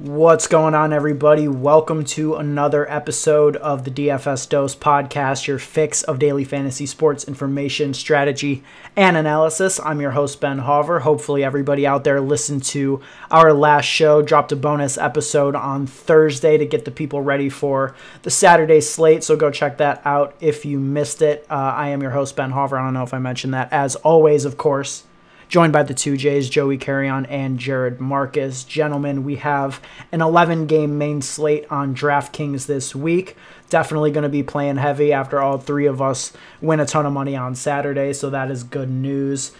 What's going on, everybody? Welcome to another episode of the DFS Dose podcast, your fix of daily fantasy sports information, strategy, and analysis. I'm your host, Ben Hover. Hopefully, everybody out there listened to our last show, dropped a bonus episode on Thursday to get the people ready for the Saturday slate. So go check that out if you missed it. Uh, I am your host, Ben Hover. I don't know if I mentioned that. As always, of course, joined by the two J's, Joey Carrion and Jared Marcus. Gentlemen, we have an 11 game main slate on DraftKings this week. Definitely going to be playing heavy after all three of us win a ton of money on Saturday, so that is good news.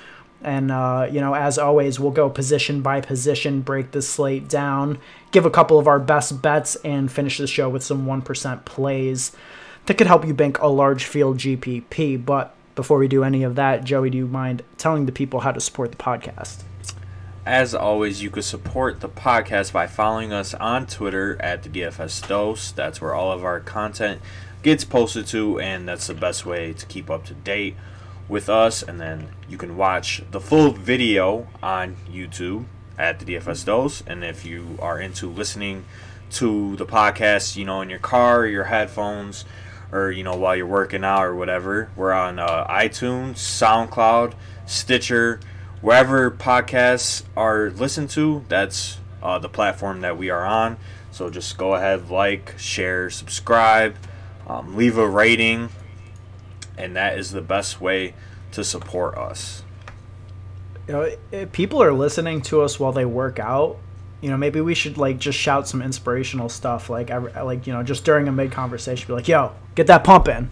And, uh, you know, as always, we'll go position by position, break the slate down, give a couple of our best bets, and finish the show with some 1% plays that could help you bank a large field GPP. But before we do any of that, Joey, do you mind telling the people how to support the podcast? As always, you can support the podcast by following us on Twitter at the DFS Dose. That's where all of our content gets posted to, and that's the best way to keep up to date with us. And then you can watch the full video on YouTube at the DFS Dose. And if you are into listening to the podcast, you know, in your car, your headphones, or you know while you're working out or whatever. We're on uh, iTunes, SoundCloud, Stitcher, wherever podcasts are listened to. That's uh, the platform that we are on. So just go ahead, like, share, subscribe, um, leave a rating, and that is the best way to support us. You know, people are listening to us while they work out, you know, maybe we should like just shout some inspirational stuff, like I, like you know, just during a mid conversation, be like, "Yo, get that pump in."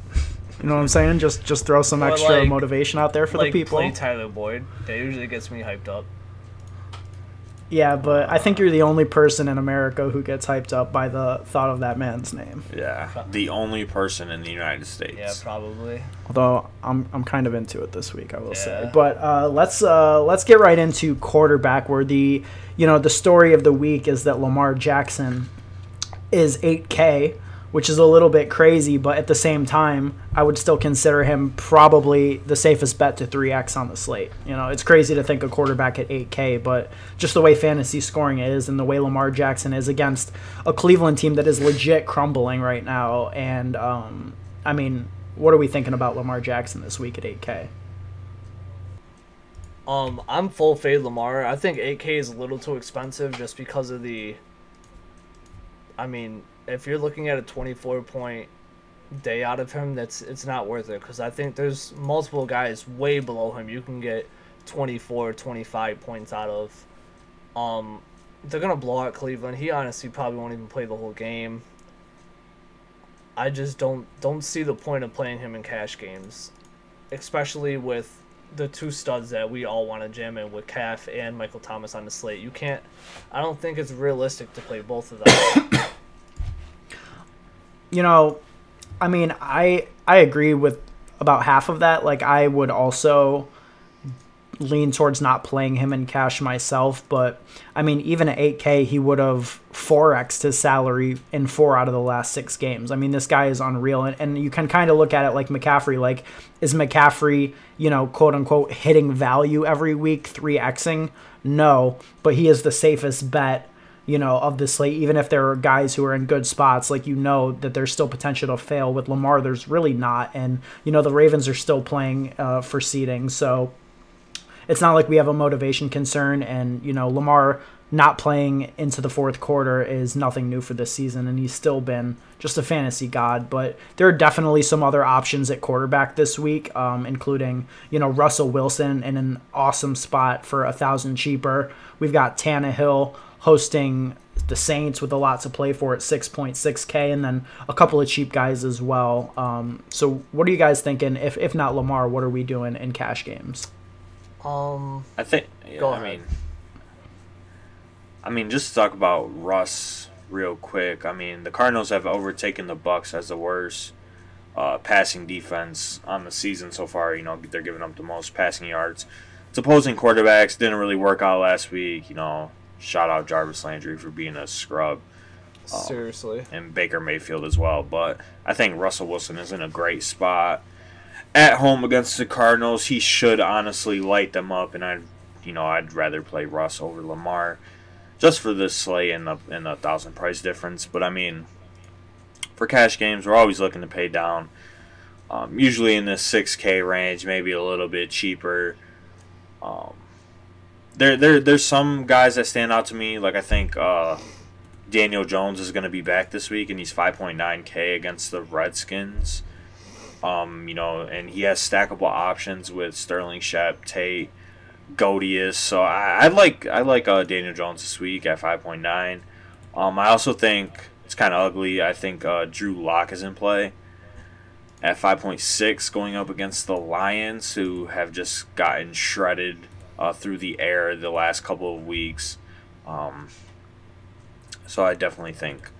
You know what I'm saying? Just just throw some or extra like, motivation out there for like the people. Play Tyler Boyd. That usually gets me hyped up. Yeah, but I think you're the only person in America who gets hyped up by the thought of that man's name. Yeah, the only person in the United States. Yeah, probably. Although I'm I'm kind of into it this week, I will yeah. say. But uh, let's uh, let's get right into quarterback, where the you know the story of the week is that Lamar Jackson is 8K which is a little bit crazy, but at the same time, I would still consider him probably the safest bet to 3x on the slate. You know, it's crazy to think a quarterback at 8K, but just the way fantasy scoring is and the way Lamar Jackson is against a Cleveland team that is legit crumbling right now. And, um, I mean, what are we thinking about Lamar Jackson this week at 8K? Um, I'm full fade Lamar. I think 8K is a little too expensive just because of the. I mean, if you're looking at a 24 point day out of him, that's it's not worth it because I think there's multiple guys way below him you can get 24, 25 points out of. Um, they're gonna blow out Cleveland. He honestly probably won't even play the whole game. I just don't don't see the point of playing him in cash games, especially with the two studs that we all want to jam in with Calf and Michael Thomas on the slate. You can't. I don't think it's realistic to play both of them. you know, I mean, I I agree with about half of that. Like, I would also lean towards not playing him in cash myself, but I mean, even at 8K, he would have 4x his salary in four out of the last six games. I mean, this guy is unreal, and, and you can kind of look at it like McCaffrey. Like, is McCaffrey, you know, quote unquote, hitting value every week, 3xing? No, but he is the safest bet you know, of the slate, even if there are guys who are in good spots, like you know that there's still potential to fail. With Lamar, there's really not. And, you know, the Ravens are still playing uh, for seeding. So it's not like we have a motivation concern. And, you know, Lamar not playing into the fourth quarter is nothing new for this season. And he's still been just a fantasy god. But there are definitely some other options at quarterback this week, um, including, you know, Russell Wilson in an awesome spot for a thousand cheaper. We've got Tannehill hosting the Saints with a lot to play for at 6.6K, and then a couple of cheap guys as well. Um, so, what are you guys thinking? If if not Lamar, what are we doing in cash games? Um, I think. Yeah, I mean, I mean, just to talk about Russ real quick. I mean, the Cardinals have overtaken the Bucs as the worst uh, passing defense on the season so far. You know, they're giving up the most passing yards. It's opposing quarterbacks didn't really work out last week. You know, shout out Jarvis Landry for being a scrub. Um, Seriously. And Baker Mayfield as well. But I think Russell Wilson is in a great spot. At home against the Cardinals, he should honestly light them up, and I'd, you know, I'd rather play Russ over Lamar. just for the slay and the and the thousand price difference. But I mean, for cash games, we're always looking to pay down. Um, usually in the 6K range, maybe a little bit cheaper. Um, there, there, there's some guys that stand out to me. Like I think uh, Daniel Jones is going to be back this week, and he's 5.9K against the Redskins. Um, you know, and he has stackable options with Sterling Shep, Tate, Godius. So I, I like I like uh, Daniel Jones this week at 5.9. Um, I also think it's kind of ugly. I think uh, Drew Lock is in play at 5.6 going up against the Lions, who have just gotten shredded uh, through the air the last couple of weeks. Um, so I definitely think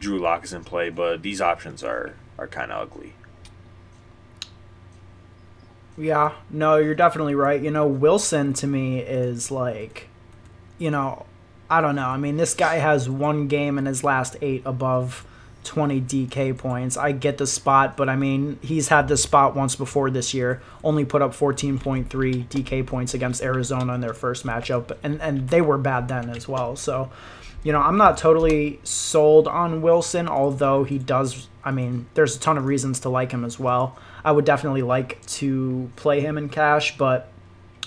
Drew Lock is in play, but these options are, are kind of ugly. Yeah, no, you're definitely right. You know, Wilson to me is like, you know, I don't know. I mean, this guy has one game in his last eight above 20 DK points. I get the spot, but I mean, he's had this spot once before this year. Only put up 14.3 DK points against Arizona in their first matchup, and and they were bad then as well. So, you know, I'm not totally sold on Wilson, although he does. I mean, there's a ton of reasons to like him as well. I would definitely like to play him in cash, but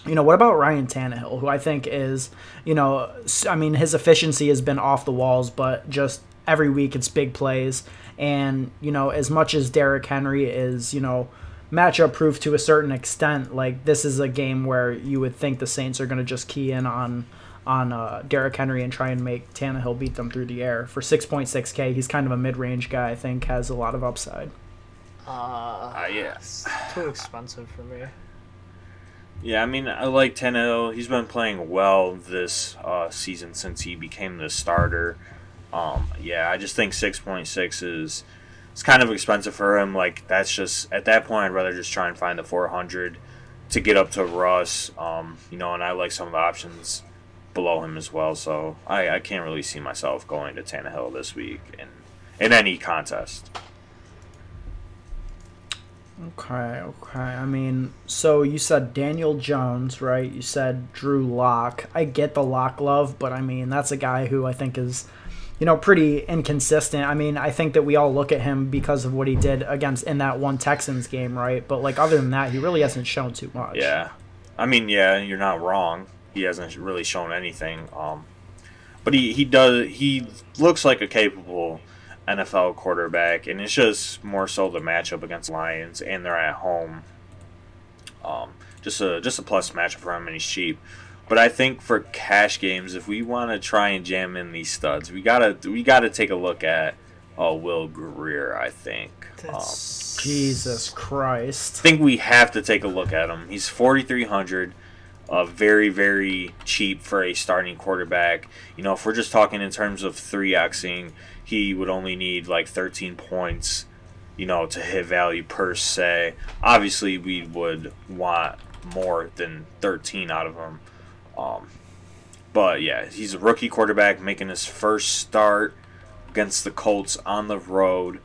you know, what about Ryan Tannehill, who I think is, you know, I mean, his efficiency has been off the walls, but just every week it's big plays. And, you know, as much as Derrick Henry is, you know, matchup proof to a certain extent, like this is a game where you would think the Saints are going to just key in on on uh, Derrick Henry and try and make Tannehill beat them through the air. For 6.6K, he's kind of a mid range guy, I think, has a lot of upside. Uh, Uh, yeah. it's too expensive for me. Yeah, I mean, I like Tannehill. He's been playing well this uh, season since he became the starter. Um, yeah, I just think 6.6 is it's kind of expensive for him. Like that's just at that point, I'd rather just try and find the 400 to get up to Russ. Um, you know, and I like some of the options below him as well. So I, I can't really see myself going to Tannehill this week in in any contest. Okay, okay. I mean, so you said Daniel Jones, right? You said Drew Lock. I get the Lock love, but I mean, that's a guy who I think is, you know, pretty inconsistent. I mean, I think that we all look at him because of what he did against in that one Texans game, right? But like other than that, he really hasn't shown too much. Yeah, I mean, yeah, you're not wrong. He hasn't really shown anything. Um, but he he does he looks like a capable NFL quarterback, and it's just more so the matchup against Lions, and they're at home. Um, just a just a plus matchup for him, and he's cheap. But I think for cash games, if we want to try and jam in these studs, we gotta we gotta take a look at uh, Will Grier. I think. Um, Jesus Christ. I think we have to take a look at him. He's 4,300, uh, very, very cheap for a starting quarterback. You know, if we're just talking in terms of 3xing, he would only need like 13 points, you know, to hit value per se. Obviously, we would want more than 13 out of him. Um, but yeah, he's a rookie quarterback making his first start against the Colts on the road.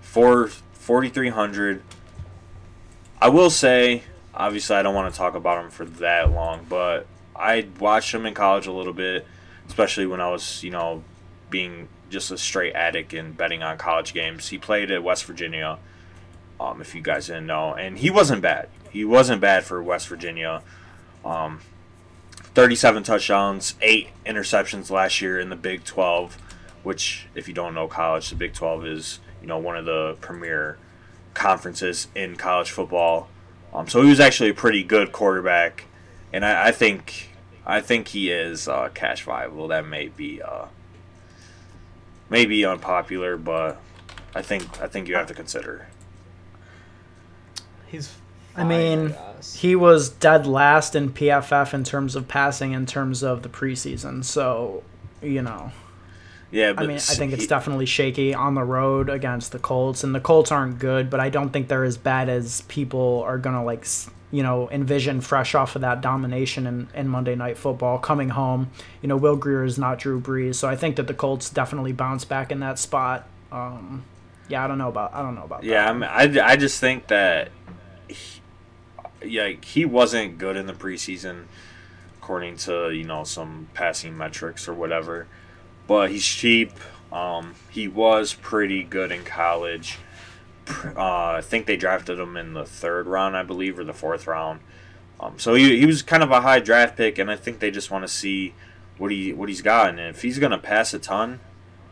For 4,300. I will say, obviously, I don't want to talk about him for that long, but I watched him in college a little bit, especially when I was, you know, being just a straight addict and betting on college games. He played at West Virginia, um, if you guys didn't know, and he wasn't bad. He wasn't bad for West Virginia. Um, 37 touchdowns, 8 interceptions last year in the Big 12, which, if you don't know college, the Big 12 is, you know, one of the premier conferences in college football. Um, so he was actually a pretty good quarterback, and I, I think I think he is uh, cash viable. That may be uh, may be unpopular, but I think I think you have to consider. He's. I mean, guess. he was dead last in PFF in terms of passing in terms of the preseason. So, you know, Yeah, but I mean, I think it's he- definitely shaky on the road against the Colts, and the Colts aren't good, but I don't think they're as bad as people are gonna like, you know, envision fresh off of that domination in, in Monday Night Football coming home. You know, Will Grier is not Drew Brees, so I think that the Colts definitely bounce back in that spot. Um, yeah, I don't know about I don't know about Yeah, I, mean, I, I just think that he, yeah, he wasn't good in the preseason. according to you know some passing metrics or whatever. But he's cheap. Um, he was pretty good in college. Uh, I think they drafted him in the third round, I believe, or the fourth round. Um, so he, he was kind of a high draft pick, and I think they just want to see what he what he's got, and if he's gonna pass a ton,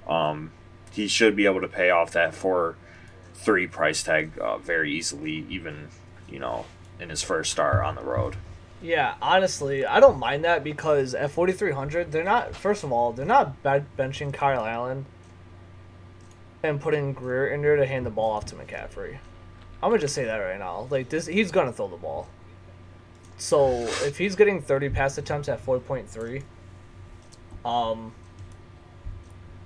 um, he should be able to pay off that four three price tag uh, very easily, even you know in his first star on the road. Yeah, honestly, I don't mind that because at 4,300, they're not, first of all, they're not benching Kyle Allen and putting Grier in there to hand the ball off to McCaffrey. I'm going to just say that right now. Like, this, he's going to throw the ball. So, if he's getting 30 pass attempts at 4.3, um,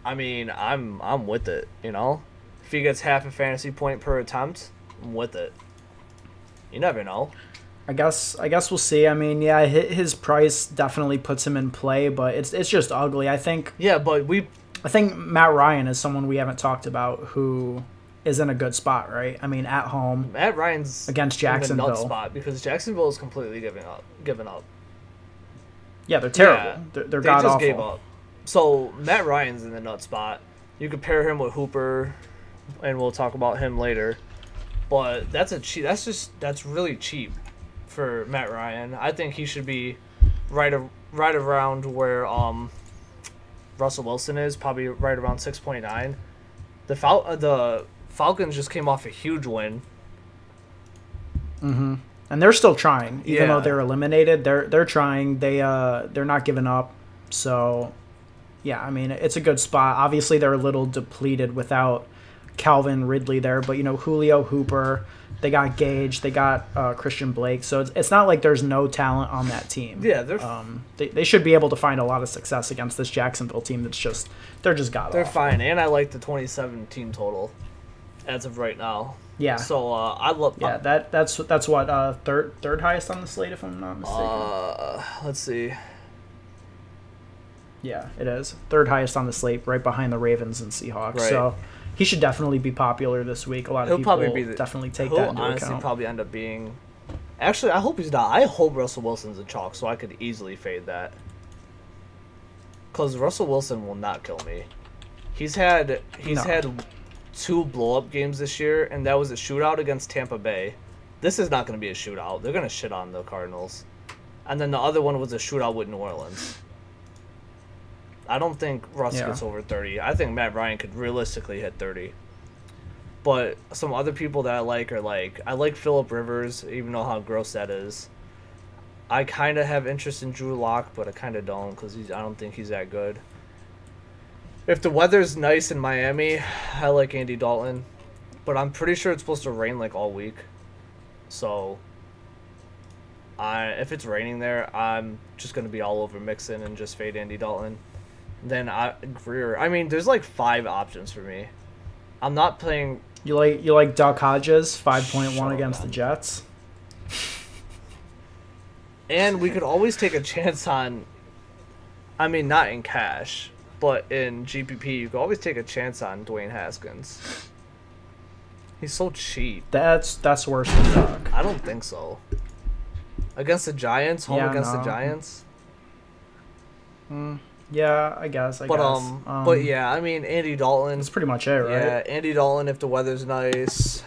I mean, I'm I'm with it, you know? If he gets half a fantasy point per attempt, I'm with it. You never know. I guess I guess we'll see. I mean, yeah, his price definitely puts him in play, but it's it's just ugly. I think. Yeah, but we. I think Matt Ryan is someone we haven't talked about who is in a good spot, right? I mean, at home. Matt Ryan's against Jacksonville. In the nut spot because Jacksonville is completely giving up. Giving up. Yeah, they're terrible. Yeah, they're they're they just awful. gave up. So Matt Ryan's in the nut spot. You compare him with Hooper, and we'll talk about him later. But that's a cheap. That's just that's really cheap for Matt Ryan. I think he should be right a, right around where um, Russell Wilson is, probably right around six point nine. The Fal- uh, the Falcons just came off a huge win. Mm-hmm. And they're still trying, even yeah. though they're eliminated. They're they're trying. They uh they're not giving up. So, yeah, I mean it's a good spot. Obviously, they're a little depleted without Calvin Ridley there, but you know Julio Hooper they got Gage. They got uh, Christian Blake. So it's, it's not like there's no talent on that team. Yeah, they're um, they, they should be able to find a lot of success against this Jacksonville team. That's just they're just got. They're fine, and I like the 27 team total as of right now. Yeah. So uh, I love. Yeah, that that's that's what uh, third third highest on the slate, if I'm not mistaken. Uh, let's see. Yeah, it is third highest on the slate, right behind the Ravens and Seahawks. Right. So he should definitely be popular this week. A lot of he'll people probably be the, definitely take that into honestly account. probably end up being. Actually, I hope he's not. I hope Russell Wilson's a chalk, so I could easily fade that. Because Russell Wilson will not kill me. He's had he's no. had two blow up games this year, and that was a shootout against Tampa Bay. This is not going to be a shootout. They're going to shit on the Cardinals. And then the other one was a shootout with New Orleans. I don't think Russ yeah. gets over 30. I think Matt Ryan could realistically hit 30. But some other people that I like are like I like Philip Rivers, even though how gross that is. I kind of have interest in Drew Lock, but I kind of don't because I don't think he's that good. If the weather's nice in Miami, I like Andy Dalton, but I'm pretty sure it's supposed to rain like all week. So, I if it's raining there, I'm just gonna be all over Mixon and just fade Andy Dalton then I Grier. I mean, there's like five options for me. I'm not playing. You like you like Duck Hodges five point one against the Jets. And we could always take a chance on. I mean, not in cash, but in GPP, you could always take a chance on Dwayne Haskins. He's so cheap. That's that's worse than Duck. I don't think so. Against the Giants, home yeah, against no. the Giants. Hmm. Yeah, I guess. I but guess. um, um, but yeah, I mean Andy Dalton. That's pretty much it, right? Yeah, Andy Dalton. If the weather's nice,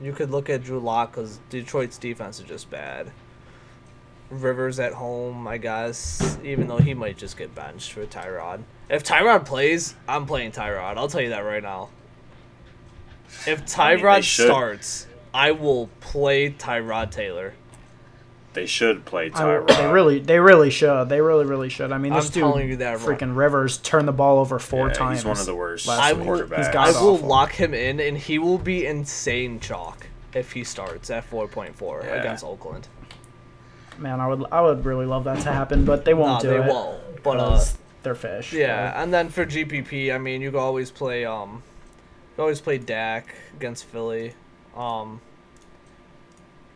you could look at Drew Lock because Detroit's defense is just bad. Rivers at home, I guess, even though he might just get benched for Tyrod. If Tyrod plays, I'm playing Tyrod. I'll tell you that right now. If Tyrod I mean, starts, I will play Tyrod Taylor. They should play Tyrod. they really, they really should. They really, really should. I mean, this I'm dude, telling you that freaking Rivers turned the ball over four yeah, times. He's one of the worst. I will, I will lock him in, and he will be insane chalk if he starts at 4.4 yeah. against Oakland. Man, I would, I would really love that to happen, but they won't do they it. They won't. But uh, they're fish. Yeah, and then for GPP, I mean, you can always play um, you always play Dak against Philly. Um,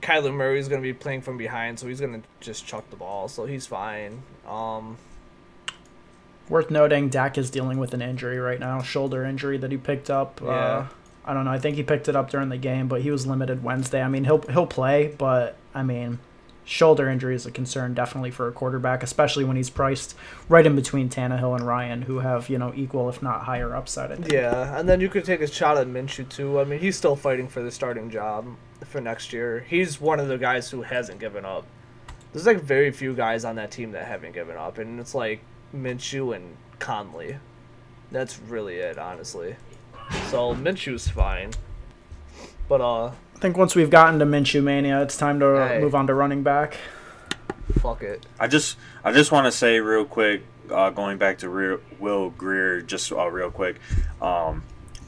Kyler Murray is going to be playing from behind, so he's going to just chuck the ball, so he's fine. Um, Worth noting, Dak is dealing with an injury right now, shoulder injury that he picked up. Yeah. Uh, I don't know. I think he picked it up during the game, but he was limited Wednesday. I mean, he'll he'll play, but I mean, shoulder injury is a concern definitely for a quarterback, especially when he's priced right in between Tannehill and Ryan, who have you know equal if not higher upside. I think. Yeah, and then you could take a shot at Minshew too. I mean, he's still fighting for the starting job for next year. He's one of the guys who hasn't given up. There's like very few guys on that team that haven't given up, and it's like Minshew and Conley. That's really it, honestly. So Minshew's fine, but uh, I think once we've gotten to Minshew mania, it's time to Hey. move on to running back. fuck it. I just I just want to say real quick, uh, going back to real, Will Grier, just uh, real quick, um,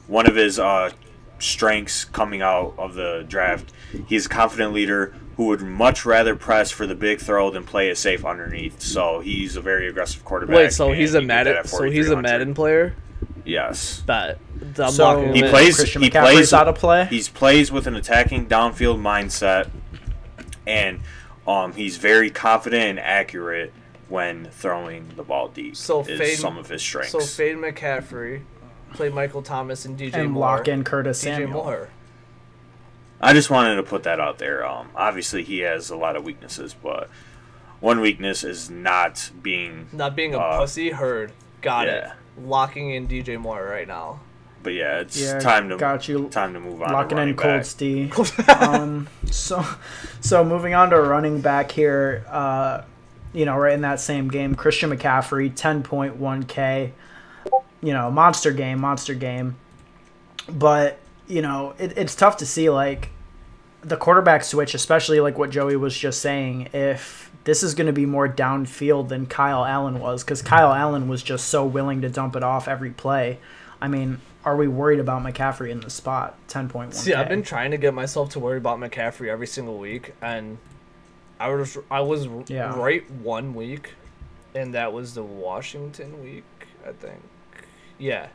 one of his uh, strengths coming out of the draft, he's a confident leader who would much rather press for the big throw than play it safe underneath. So he's a very aggressive quarterback. Wait, so he's a did Madden. So he's a Madden player. Yes. Bet. I'm So- locking him He plays. Christian he McCaffrey's plays out of play. He plays with an attacking downfield mindset, and um, he's very confident and accurate when throwing the ball deep. So is fade- some of his strengths. So fade McCaffrey, play Michael Thomas and DJ and Moore. lock in Curtis DJ Samuel. Moore. I just wanted to put that out there. Um, obviously, he has a lot of weaknesses, but one weakness is not being. Not being a Uh, pussy. Heard. Got yeah. it. Locking in DJ Moore right now. But yeah, it's Yeah, time to got you. time to move on. Locking to in running Cold back. Steve. um, so, so moving on to running back here. Uh, you know, right in that same game, Christian McCaffrey, ten point one k. You know, monster game, monster game. But you know, it, it's tough to see like the quarterback switch, especially like what Joey was just saying. If this is going to be more downfield than Kyle Allen was, because Kyle Allen was just so willing to dump it off every play. I mean, are we worried about McCaffrey in the spot? Ten point one. See, I've been trying to get myself to worry about McCaffrey every single week, and I was I was Yeah. right one week, and that was the Washington week, I think. Yeah.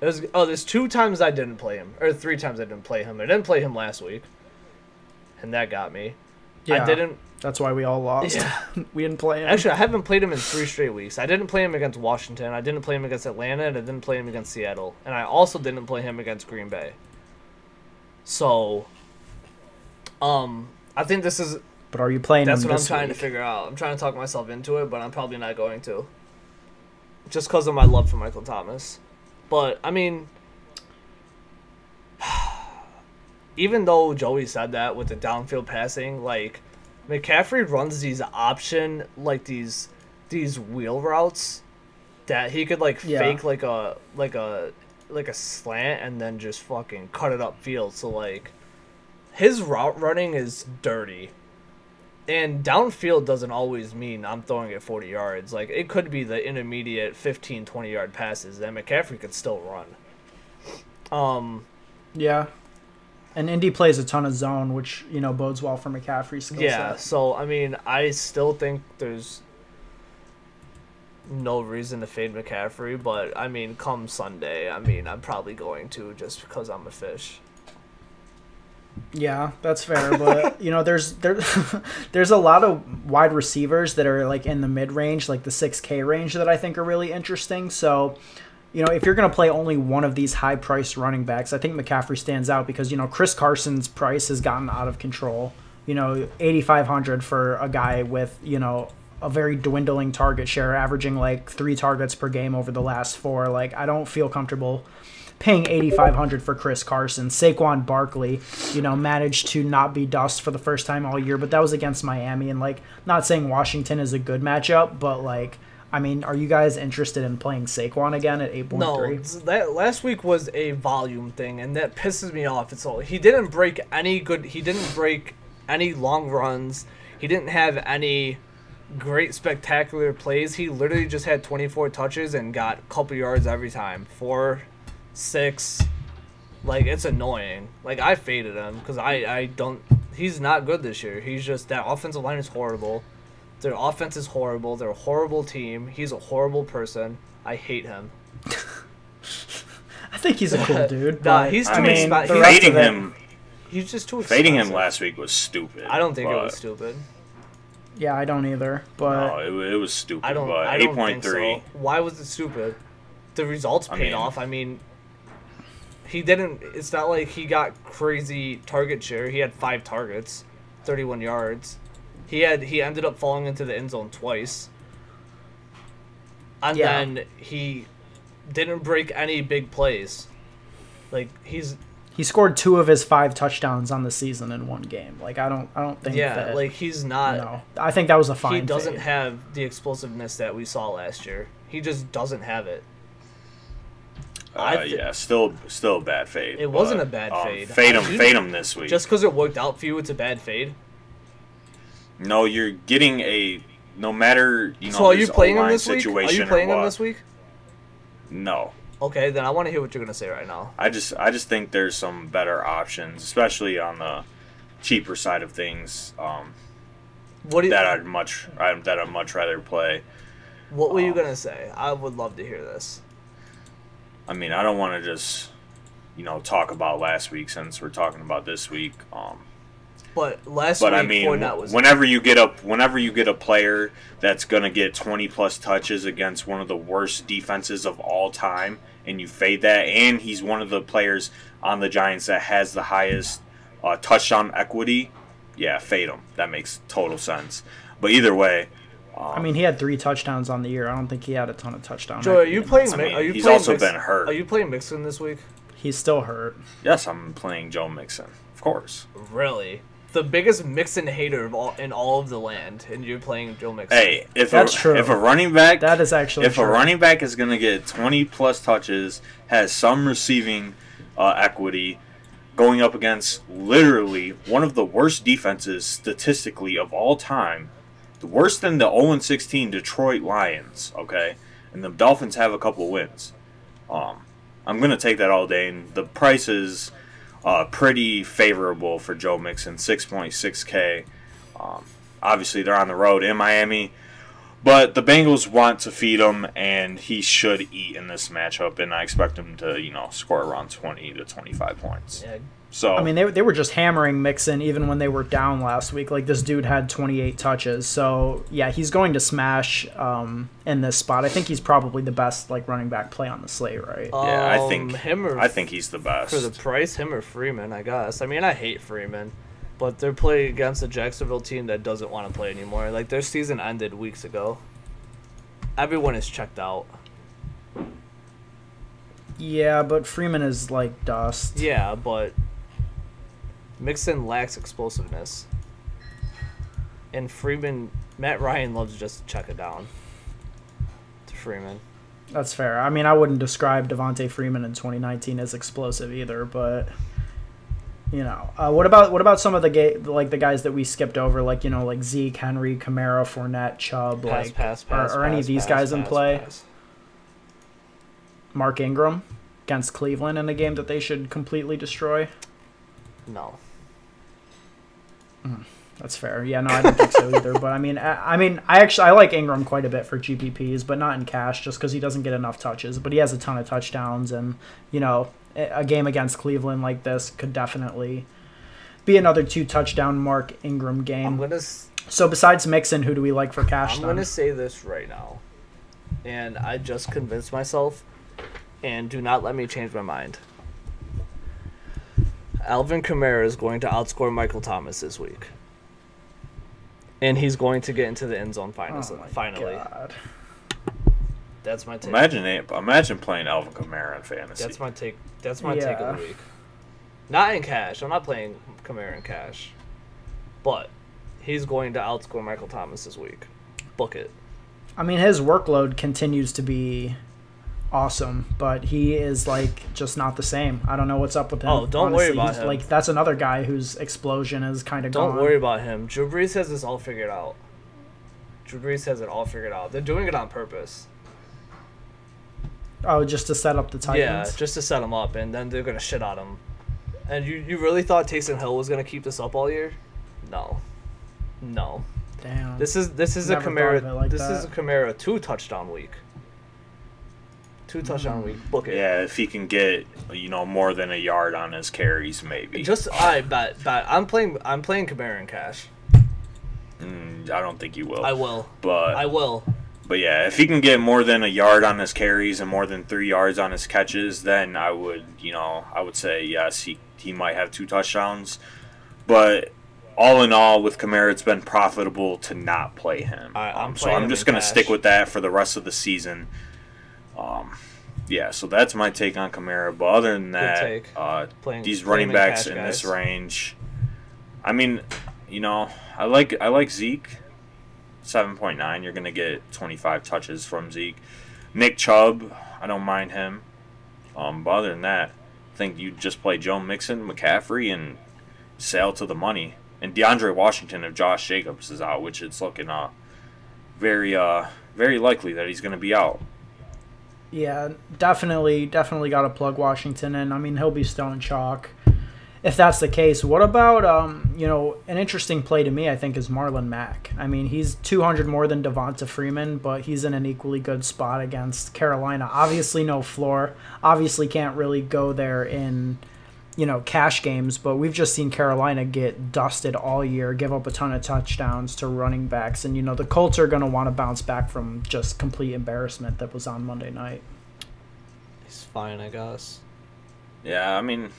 It was, oh, there's two times I didn't play him, or three times I didn't play him. I didn't play him last week, and that got me. Yeah, I didn't That's why we all lost. Yeah. we didn't play him. actually. I haven't played him in three straight weeks. I didn't play him against Washington. I didn't play him against Atlanta, and I didn't play him against Seattle, and I also didn't play him against Green Bay. So, um, I think this is but are you playing That's what I'm trying week? to figure out. I'm trying to talk myself into it, but I'm probably not going to. Just because of my love for Michael Thomas. But, I mean, even though Joey said that with the downfield passing, like, McCaffrey runs these option, like, these these wheel routes that he could like Yeah. fake like a like a like a slant and then just fucking cut it up field so like his route running is dirty and downfield doesn't always mean I'm throwing it 40 yards. Like, it could be the intermediate 15, 20 yard passes that McCaffrey could still run. Um, Yeah. And Indy plays a ton of zone, which you know bodes well for McCaffrey's skill yeah, set. so, I mean, I still think there's no reason to fade McCaffrey, but, I mean, come Sunday, I mean, I'm probably going to just because I'm a fish. Yeah, that's fair, but you know, there's there, there's a lot of wide receivers that are like in the mid range, like the six K range, that I think are really interesting. So, you know, if you're gonna play only one of these high priced running backs, I think McCaffrey stands out because you know Chris Carson's price has gotten out of control. You know, eighty five hundred for a guy with you know a very dwindling target share, averaging like three targets per game over the last four. Like, I don't feel comfortable paying 8500 for Chris Carson. Saquon Barkley, you know, managed to not be dust for the first time all year, but that was against Miami and like not saying Washington is a good matchup, but like I mean, are you guys interested in playing Saquon again at 8.3? No, that last week was a volume thing, and that pisses me off. It's all he didn't break any good. He didn't break any long runs. He didn't have any great spectacular plays. He literally just had 24 touches and got a couple yards every time. Four, six. Like it's annoying. Like I faded him because I I don't. He's not good this year. He's just that offensive line is horrible. Their offense is horrible. They're a horrible team. He's a horrible person. I hate him. I think he's a cool dude. Nah, but, he's I too mean, expi- he's- rest Fading him, He's just too expensive. fading him last week was stupid. I don't think it was stupid. Yeah, I don't either. But No, it, it was stupid. I don't. But I don't point think so. Why was it stupid? The results I paid mean- off. I mean, he didn't. It's not like he got crazy target share. He had five targets. 31 yards. He had he ended up falling into the end zone twice. And Yeah. then he didn't break any big plays. Like he's He scored two of his five touchdowns on the season in one game. Like I don't I don't think yeah, that like he's not no. I think that was a fine he doesn't fade. have the explosiveness that we saw last year. He just doesn't have it. I Uh, thi- yeah, still still a bad fade. It wasn't a bad um, fade. Fade him, fade him this week. Just because it worked out for you, it's a bad fade. no, you're getting a no matter you know. so are you playing him this week? Are you playing him this week? No, Okay, then I want to hear what you're gonna say right now. I just I just think there's some better options, especially on the cheaper side of things. Um, What do you, that I'd much I, that I'd much rather play. What were you um, gonna say? I would love to hear this. I mean, I don't want to just you know talk about last week since we're talking about this week. Um, But last but week, I mean, was whenever you get a whenever you get a player that's gonna get 20 plus touches against one of the worst defenses of all time, and you fade that, and he's one of the players on the Giants that has the highest uh, touchdown equity, yeah, fade him. That makes total sense. But either way, um, I mean, he had three touchdowns on the year. I don't think he had a ton of touchdowns. Joe, are you playing? I Mi- mean, are you he's playing also Mix- been hurt. Are you playing Mixon this week? He's still hurt. yes, I'm playing Joe Mixon, of course. Really? The biggest Mixon hater of all in all of the land, and you're playing Joe Mixon. Hey, if That's a, true. if a running back That is actually if true. a running back is going to get 20 plus touches, has some receiving uh, equity, going up against literally one of the worst defenses statistically of all time, the worse than the 0 16 Detroit Lions, okay? And the Dolphins have a couple wins. Um, I'm going to take that all day, and the price is uh, pretty favorable for Joe Mixon, 6.6K. Um, obviously, they're on the road in Miami. But the Bengals want to feed him, and he should eat in this matchup. And I expect him to, you know, score around twenty to twenty-five points. Yeah, So I mean, they, they were just hammering Mixon even when they were down last week. Like, this dude had 28 touches. So, yeah, he's going to smash um, in this spot. I think he's probably the best, like, running back play on the slate, right? yeah, I Um, think him or I think he's the best. for the price, him or Freeman, I guess. I mean, I hate Freeman, but they're playing against a Jacksonville team that doesn't want to play anymore. Like their season ended weeks ago. Everyone is checked out. yeah, but Freeman is, like, dust. Yeah, but Mixon lacks explosiveness, and Freeman, Matt Ryan loves to just check it down to Freeman. That's fair. I mean, I wouldn't describe Devonta Freeman in 2019 as explosive either, but you know, uh, what about what about some of the ga- like the guys that we skipped over, like you know, like Zeke, Henry, Kamara, Fournette, Chubb, Pass, like pass, pass. are, any pass, of these guys in play? Mark Ingram against Cleveland in a game that they should completely destroy. No. That's fair. Yeah, no, I don't think so either. But I mean, I, I mean, I actually I like Ingram quite a bit for GPPs, but not in cash, just because he doesn't get enough touches. But he has a ton of touchdowns, and you know, a game against Cleveland like this could definitely be another two touchdown Mark Ingram I'm game. gonna s- So besides Mixon, who do we like for cash? I'm then? gonna say this right now, and I just convinced myself, and do not let me change my mind. Alvin Kamara is going to outscore Michael Thomas this week, and he's going to get into the end zone finally. Oh my finally, God. that's my take. imagine imagine playing Alvin Kamara in fantasy. That's my take. That's my take of the week. Not in cash. I'm not playing Kamara in cash, but he's going to outscore Michael Thomas this week. Book it. I mean, his workload continues to be awesome, but he is like just not the same. I don't know what's up with him. Oh, don't worry about He's, him. Like that's another guy whose explosion is kind of gone. Don't gone. worry about him. Drew Brees has this all figured out. Drew Brees has it all figured out. They're doing it on purpose. Oh, just to set up the Titans. Yeah, just to set him up, and then they're gonna shit on him. And you, you really thought Taysom Hill was gonna keep this up all year? No, no. Damn. This is this is a Never thought Kamara. like this is a that. Kamara two touchdown week. Two touchdown week. Book it. yeah, if he can get you know more than a yard on his carries, maybe. Just I bet bet I'm playing I'm playing Kamara in cash. Mm, I don't think you will. I will. but I will. But yeah, if he can get more than a yard on his carries and more than three yards on his catches, then I would, you know, I would say yes, he he might have two touchdowns. But all in all, with Kamara, it's been profitable to not play him. I- I'm Um, so I'm just gonna cash. stick with that for the rest of the season. Um, yeah, so that's my take on Kamara. But other than that, uh, Playing- these playing running in backs in this range, I mean, you know, I like I like Zeke. Seven point nine, you're gonna get twenty five touches from Zeke. Nick Chubb, I don't mind him. Um, but other than that, I think you just play Joe Mixon, McCaffrey, and sail to the money. And DeAndre Washington if Josh Jacobs is out, which it's looking uh very uh very likely that he's gonna be out. Yeah, definitely, definitely got to plug Washington in. I mean, he'll be stone chalk. If that's the case, what about um, you know, an interesting play to me, I think, is Marlon Mack. I mean, he's 200 more than Devonta Freeman, but he's in an equally good spot against Carolina. Obviously, no floor. Obviously, can't really go there in, you know, cash games. But we've just seen Carolina get dusted all year, give up a ton of touchdowns to running backs, and you know, the Colts are going to want to bounce back from just complete embarrassment that was on Monday night. He's fine, I guess. Yeah, I mean,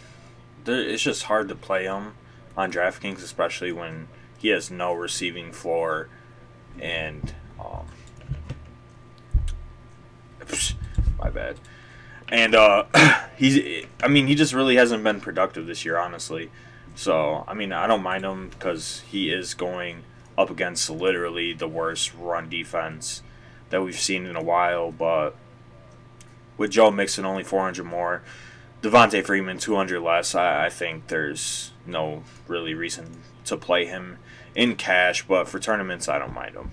it's just hard to play him on DraftKings, especially when he has no receiving floor, and um, psh, my bad. And uh, he's, I mean, he just really hasn't been productive this year, honestly. So, I mean, I don't mind him because he is going up against literally the worst run defense that we've seen in a while. But with Joe Mixon only 400 more, Devonta Freeman 200 less, I, I think there's no really reason to play him in cash. But for tournaments, I don't mind him.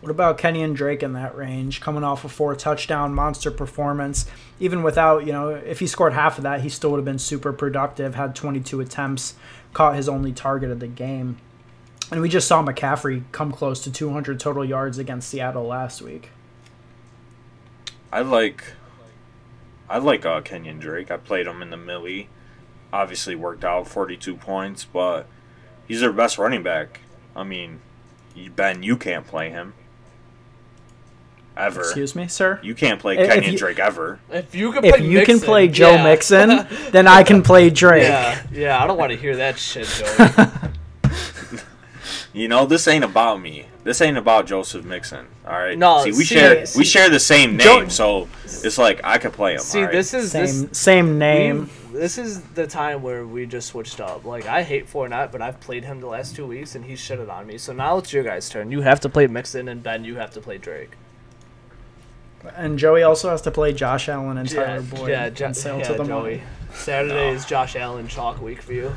What about Kenyan Drake in that range, coming off a four touchdown monster performance? Even without, you know, if he scored half of that, he still would have been super productive, had 22 attempts, caught his only target of the game. And we just saw McCaffrey come close to 200 total yards against Seattle last week. I like I like uh, Kenyan Drake. I played him in the Millie. Obviously worked out 42 points, but he's their best running back. I mean, Ben, you can't play him ever. Excuse me, sir? You can't play If Kenyan you- Drake ever. If you can If play you can Mixon, play Joe yeah. Mixon, then I can play Drake. yeah, yeah, I don't want to hear that shit, Joey. You know, this ain't about me. This ain't about Joseph Mixon. All right. No, see, we see- share see- we share the same Joe- name, so it's like I could play him. See, all right? this is this Same same name. we- This is the time where we just switched up. Like I hate Fournette, but I've played him the last two weeks and he's shitted on me. So now it's your guys' turn. You have to play Mixon, and Ben, you have to play Drake. And Joey also has to play Josh Allen and Tyler yeah, Boyd yeah, and Jo- sail yeah, to the Joey. money. Saturday No. is Josh Allen chalk week for you.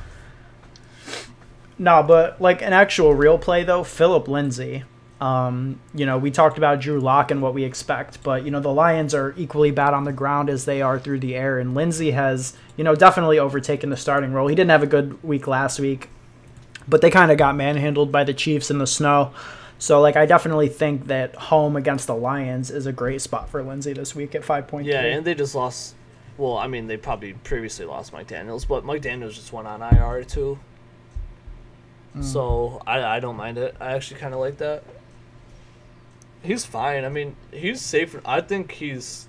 No, but like an actual real play though, Philip Lindsay. Um, you know, we talked about Drew Lock and what we expect, but you know the Lions are equally bad on the ground as they are through the air, and Lindsay has you know definitely overtaken the starting role. He didn't have a good week last week, but they kind of got manhandled by the Chiefs in the snow. So like I definitely think that home against the Lions is a great spot for Lindsay this week at five point three. Yeah, and they just lost. Well, I mean, they probably previously lost Mike Daniels, but Mike Daniels just went on IR too. So I, I don't mind it. I actually kind of like that. He's fine. I mean, he's safe. I think he's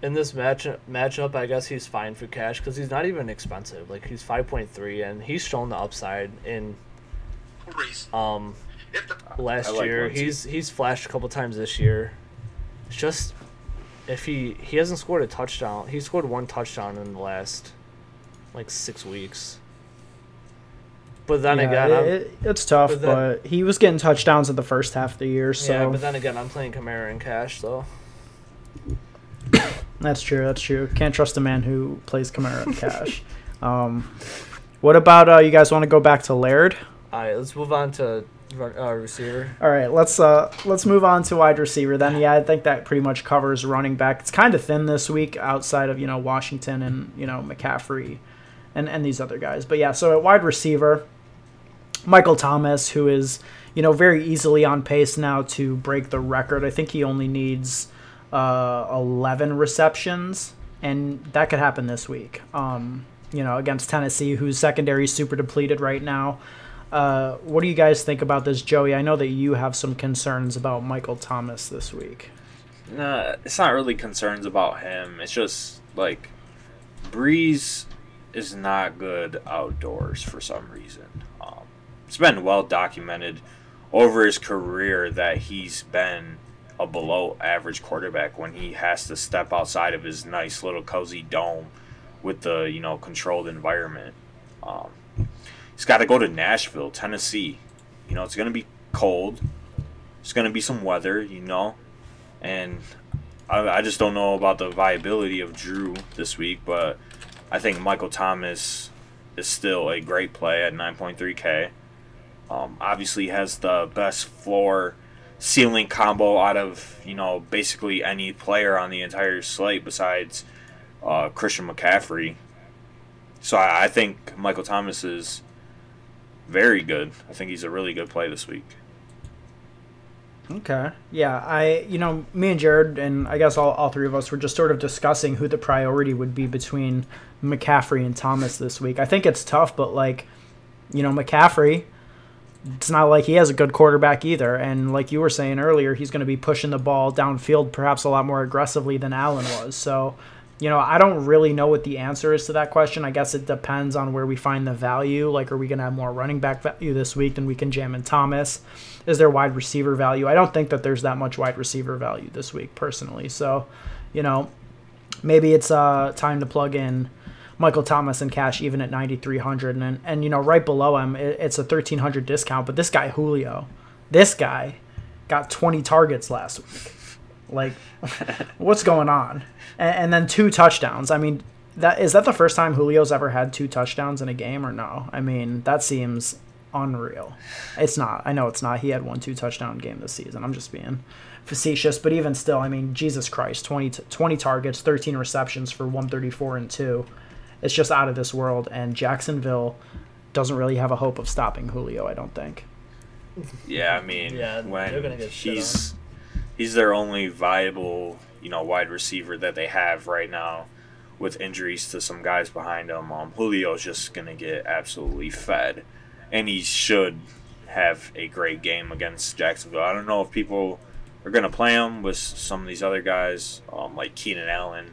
in this match matchup. I guess he's fine for cash because he's not even expensive. Like he's five point three, and he's shown the upside in um last like year. Lindsay. He's he's flashed a couple times this year. It's just if he he hasn't scored a touchdown. He scored one touchdown in the last like six weeks. But then Yeah, again, it, it's tough, but but, he was getting touchdowns in the first half of the year, so yeah. But then again, I'm playing Kamara in cash, though. That's true. That's true. Can't trust a man who plays Kamara in cash. Um, what about uh, you guys want to go back to Laird? all right. Let's move on to run- uh, receiver. All right, let's uh, let's move on to wide receiver then. Yeah, I think that pretty much covers running back. It's kind of thin this week outside of you know Washington and you know McCaffrey, and and these other guys. But yeah, so at wide receiver, Michael Thomas, who is you know very easily on pace now to break the record. I think he only needs uh, 11 receptions, and that could happen this week. Um, you know, against Tennessee, whose secondary is super depleted right now. Uh, what do you guys think about this, Joey? I know that you have some concerns about Michael Thomas this week. Nah, it's not really concerns about him. It's just like Brees is not good outdoors for some reason. Um, it's been well documented over his career that he's been a below average quarterback when he has to step outside of his nice little cozy dome with the you know controlled environment. Um, he's got to go to Nashville, Tennessee. You know it's going to be cold. It's going to be some weather, you know, and I, I just don't know about the viability of Drew this week, but I think Michael Thomas is still a great play at 9.3K. Um, obviously, has the best floor ceiling combo out of you know basically any player on the entire slate besides uh, Christian McCaffrey. So I, I think Michael Thomas is very good. I think he's a really good play this week. Okay. Yeah, I you know, me and Jared and I guess all, all three of us were just sort of discussing who the priority would be between McCaffrey and Thomas this week. I think it's tough, but like, you know, McCaffrey it's not like he has a good quarterback either. And like you were saying earlier, he's going to be pushing the ball downfield perhaps a lot more aggressively than Allen was. So, you know, I don't really know what the answer is to that question. I guess it depends on where we find the value. Like, are we going to have more running back value this week than we can jam in Thomas? Is there wide receiver value? I don't think that there's that much wide receiver value this week, personally. So, you know, maybe it's uh, time to plug in Michael Thomas and cash even at 9300 and and you know right below him it, it's a 1300 discount but this guy Julio this guy got 20 targets last week like what's going on? And, and, then two touchdowns. I mean that is that the first time Julio's ever had two touchdowns in a game or no? I mean that seems unreal. It's not. I know it's not. He had one two touchdown game this season. I'm just being facetious. But even still I mean Jesus Christ 20 20 targets 13 receptions for 134 and 2 it's just out of this world. And Jacksonville doesn't really have a hope of stopping Julio. I don't think. Yeah, I mean, yeah, when he's he's their only viable, you know, wide receiver that they have right now, with injuries to some guys behind him. Um, Julio's just gonna get absolutely fed, and he should have a great game against Jacksonville. I don't know if people are gonna play him with some of these other guys, um, like Keenan Allen,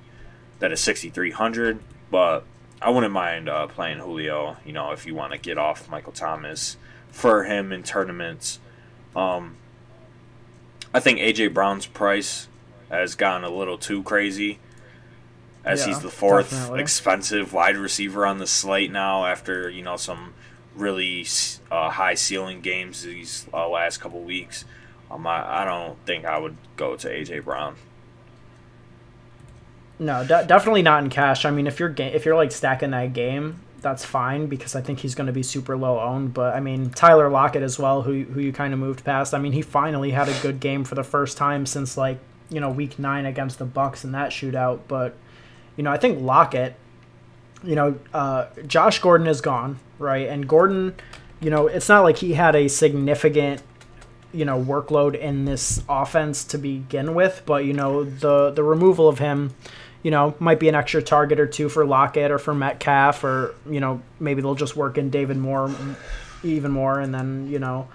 that is 6,300, but I wouldn't mind uh, playing Julio. You know, if you want to get off Michael Thomas for him in tournaments. Um, I think AJ Brown's price has gone a little too crazy, as yeah, he's the fourth definitely. expensive wide receiver on the slate now. After you know some really uh, high ceiling games these uh, last couple weeks, um, I, I don't think I would go to AJ Brown. No, de- definitely not in cash. I mean, if you're ga- if you're like stacking that game, that's fine because I think he's going to be super low owned. But I mean, Tyler Lockett as well, who who you kind of moved past. I mean, he finally had a good game for the first time since like you know week nine against the Bucs in that shootout. But you know, I think Lockett, you know, uh, Josh Gordon is gone, right? And Gordon, you know, it's not like he had a significant you know workload in this offense to begin with, but you know the the removal of him you know, might be an extra target or two for Lockett or for Metcalf, or you know, maybe they'll just work in David Moore even more, and then you know,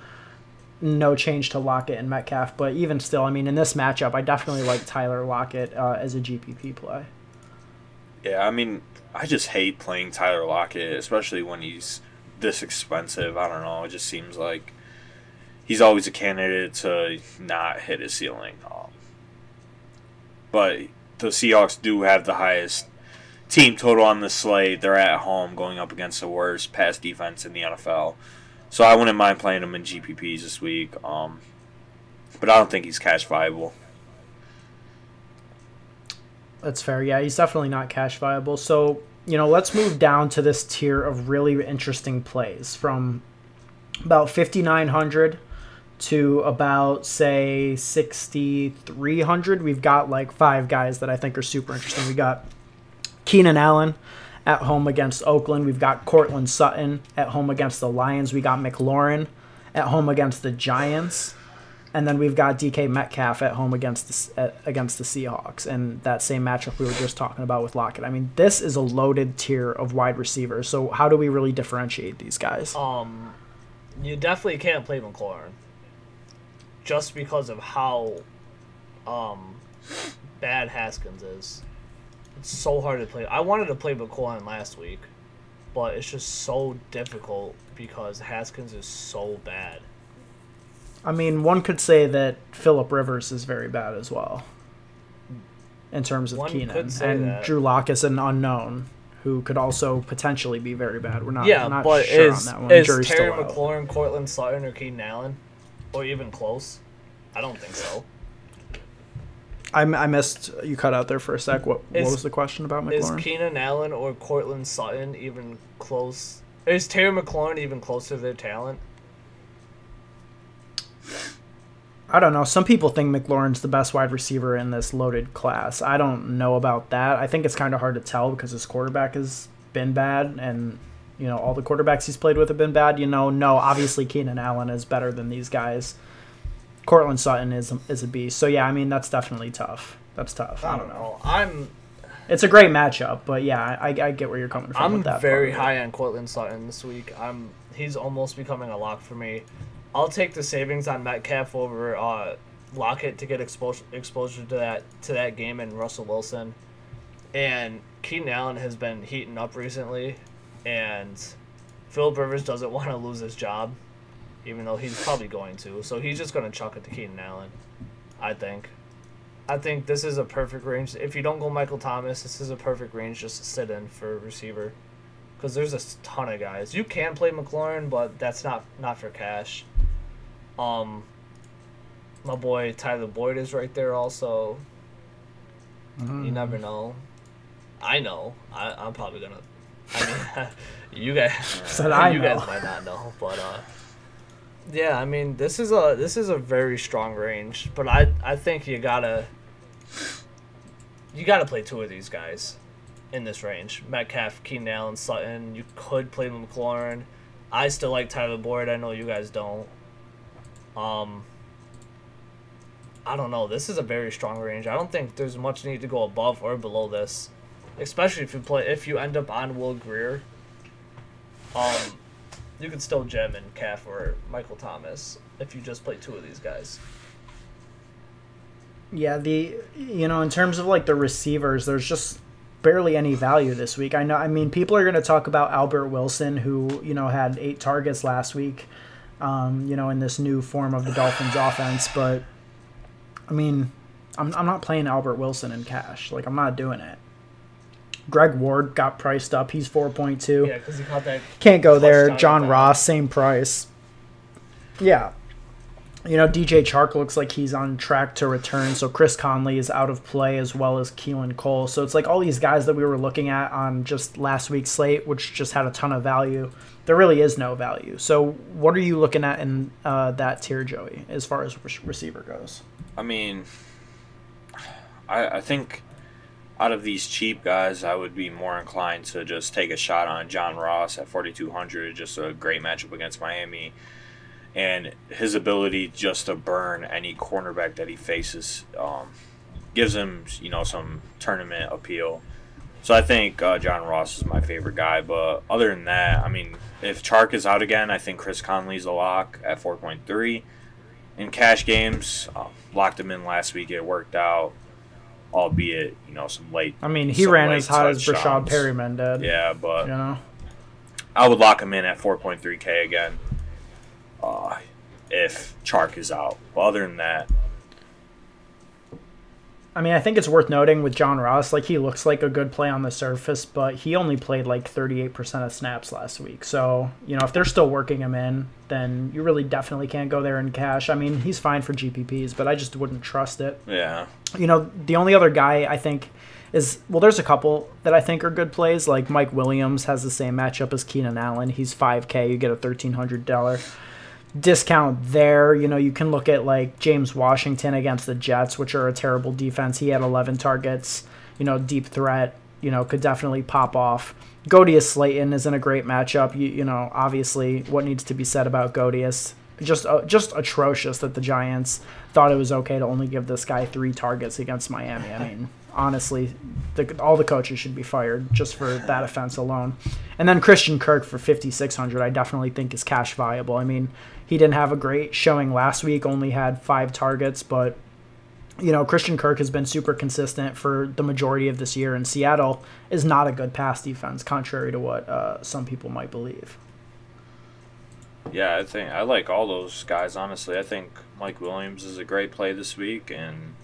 no change to Lockett and Metcalf. But even still, I mean, in this matchup, I definitely like Tyler Lockett uh, as a GPP play. Yeah, I mean, I just hate playing Tyler Lockett, especially when he's this expensive. I don't know. It just seems like he's always a candidate to not hit his ceiling. Um, but the Seahawks do have the highest team total on the slate. They're at home going up against the worst pass defense in the NFL. So I wouldn't mind playing him in GPPs this week. Um, but I don't think he's cash viable. That's fair. Yeah, he's definitely not cash viable. So, you know, let's move down to this tier of really interesting plays from about 5,900 to about say 6300 we've got like five guys that i think are super interesting. We got keenan allen at home against oakland. We've got Courtland sutton at home against the lions. We got mclaurin at home against the giants. And then we've got DK Metcalf at home against the, against the Seahawks, and that same matchup we were just talking about with Lockett. I mean, this is a loaded tier of wide receivers. So how do we really differentiate these guys? Um, you definitely can't play McLaurin just because of how um, bad Haskins is. It's so hard to play. I wanted to play McLaurin last week, but it's just so difficult because Haskins is so bad. I mean, one could say that Philip Rivers is very bad as well. In terms of One Keenan and that. Drew Lock is an unknown who could also potentially be very bad. We're not, yeah, not but sure is on that one. is Terry. McLaurin, Courtland Sutton, or Keenan Allen, or even close? I don't think so. I, I missed you cut out there for a sec. What, what Is- was the question about Is Keenan Allen or Courtland Sutton even close? Is Terry McLaurin even close to their talent? I don't know. Some people think McLaurin's the best wide receiver in this loaded class. I don't know about that. I think it's kind of hard to tell because his quarterback has been bad, and you know all the quarterbacks he's played with have been bad. You know, no, obviously Keenan Allen is better than these guys. Courtland Sutton is is a beast. So yeah, I mean that's definitely tough. That's tough. I don't know. I'm It's a great matchup, but yeah, I, I get where you're coming from. I'm with that very part high on Courtland Sutton this week. I'm he's almost becoming a lock for me. I'll take the savings on Metcalf over uh, Lockett to get exposure exposure to that to that game and Russell Wilson. And Keenan Allen has been heating up recently, and Philip Rivers doesn't want to lose his job, even though he's probably going to. So he's just going to chuck it to Keenan Allen, I think. I think this is a perfect range. If you don't go Michael Thomas, this is a perfect range just to sit in for a receiver. Because there's a ton of guys. You can play McLaurin, but that's not not for cash. Um, my boy Tyler Boyd is right there also. Mm-hmm. You never know. I know. I, I'm probably gonna. I mean, you guys, you know. guys might not know, but uh, yeah. I mean, this is a this is a very strong range, but I I think you gotta you gotta play two of these guys in this range. Metcalf, Keenan Allen, Sutton. You could play McLaurin. I still like Tyler Boyd. I know you guys don't. Um. I don't know. This is a very strong range. I don't think there's much need to go above or below this, especially if you play if you end up on Will Grier. Um, you can still gem in Calf or Michael Thomas if you just play two of these guys. Yeah, the you know, in terms of like the receivers, there's just barely any value this week. I know I mean people are going to talk about Albert Wilson who, you know, had 8 targets last week um, you know, in this new form of the Dolphins offense, but I mean, I'm I'm not playing Albert Wilson in cash. Like I'm not doing it. Greg Ward got priced up. He's 4.2. Yeah, because he caught that. Can't go there. John Ross, same price. Yeah. You know, DJ Chark looks like he's on track to return. So Chris Conley is out of play as well as Keelan Cole. So it's like all these guys that we were looking at on just last week's slate, which just had a ton of value. There really is no value. So what are you looking at in uh, that tier, Joey, as far as re- receiver goes? I mean, I, I think out of these cheap guys, I would be more inclined to just take a shot on John Ross at 4,200. Just a great matchup against Miami. And his ability just to burn any cornerback that he faces um, gives him, you know, some tournament appeal. So I think uh, John Ross is my favorite guy. But other than that, I mean, if Chark is out again, I think Chris Conley's a lock at 4.3 in cash games. Um, locked him in last week. It worked out, albeit you know some late. I mean, he ran as hot as Rashad. Perryman did. Yeah, but You know? I would lock him in at 4.3k again. Uh, if Chark is out. But other than that, I mean, I think it's worth noting with John Ross, like he looks like a good play on the surface, but he only played like 38% of snaps last week. So, you know, if they're still working him in, then you really definitely can't go there in cash. I mean, he's fine for GPPs, but I just wouldn't trust it. yeah, You know, the only other guy I think is, well, there's a couple that I think are good plays. Like Mike Williams has the same matchup as Keenan Allen. He's 5K, you get a $1,300 discount there. You know, you can look at like James Washington against the Jets, which are a terrible defense. He had 11 targets, you know, deep threat, you know, could definitely pop off. Godius Slayton isn't a great matchup. You, you know, obviously, what needs to be said about Godius? Just, uh, just atrocious that the Giants thought it was okay to only give this guy three targets against Miami. I mean, honestly, the, all the coaches should be fired just for that offense alone. And then Christian Kirk for 5600 I definitely think is cash viable. I mean, he didn't have a great showing last week, only had five targets, but you know, Christian Kirk has been super consistent for the majority of this year, and Seattle is not a good pass defense, contrary to what uh, some people might believe. Yeah, I think I like all those guys. Honestly, I think Mike Williams is a great play this week, and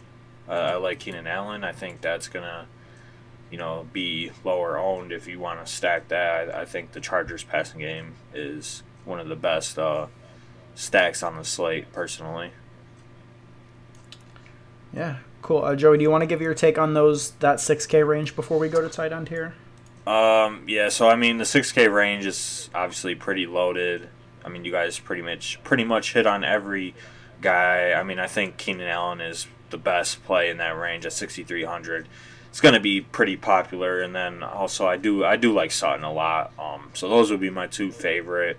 uh, I like Keenan Allen. I think that's gonna, you know, be lower owned if you want to stack that. I think the Chargers passing game is one of the best uh, stacks on the slate, personally. Yeah, cool. Uh, Joey, do you want to give your take on those that six K range before we go to tight end here? Um, yeah. So I mean, the six K range is obviously pretty loaded. I mean, you guys pretty much pretty much hit on every guy. I mean, I think Keenan Allen is the best play in that range at 6,300. It's going to be pretty popular, and then also I do I do like Sutton a lot. Um, so those would be my two favorite.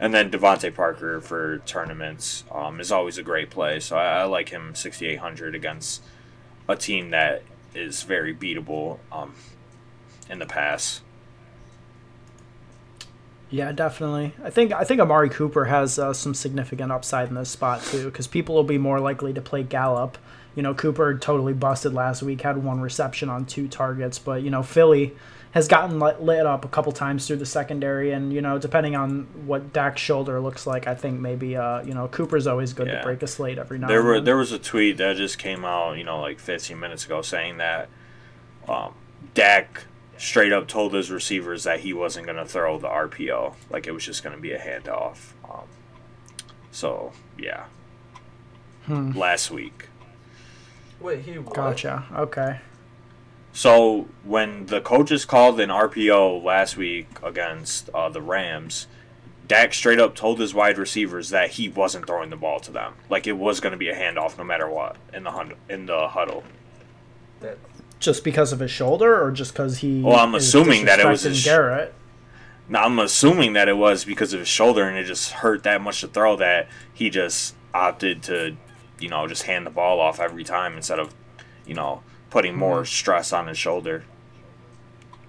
And then DeVante Parker for tournaments um, is always a great play. So I, I like him 6,800 against a team that is very beatable um, in the pass. Yeah, definitely. I think I think Amari Cooper has uh, some significant upside in this spot too, because people will be more likely to play Gallup. You know, Cooper totally busted last week, had one reception on two targets, but you know Philly has gotten lit up a couple times through the secondary, and you know depending on what Dak's shoulder looks like, I think maybe uh, you know Cooper's always good yeah. to break a slate every now. There were then. there was a tweet that just came out, you know, like 15 minutes ago, saying that um, Dak straight up told his receivers that he wasn't going to throw the RPO. Like it was just going to be a handoff. Um, so, yeah. Hmm. Last week. Wait, he what? Gotcha. Okay. So when the coaches called an RPO last week against uh, the Rams, Dak straight up told his wide receivers that he wasn't throwing the ball to them. Like it was going to be a handoff no matter what in the hun- in the huddle. That just because of his shoulder, or just because he? Well, I'm assuming that it was his Garrett. Now I'm assuming that it was because of his shoulder, and it just hurt that much to throw that he just opted to, you know, just hand the ball off every time instead of, you know, putting more mm-hmm. stress on his shoulder.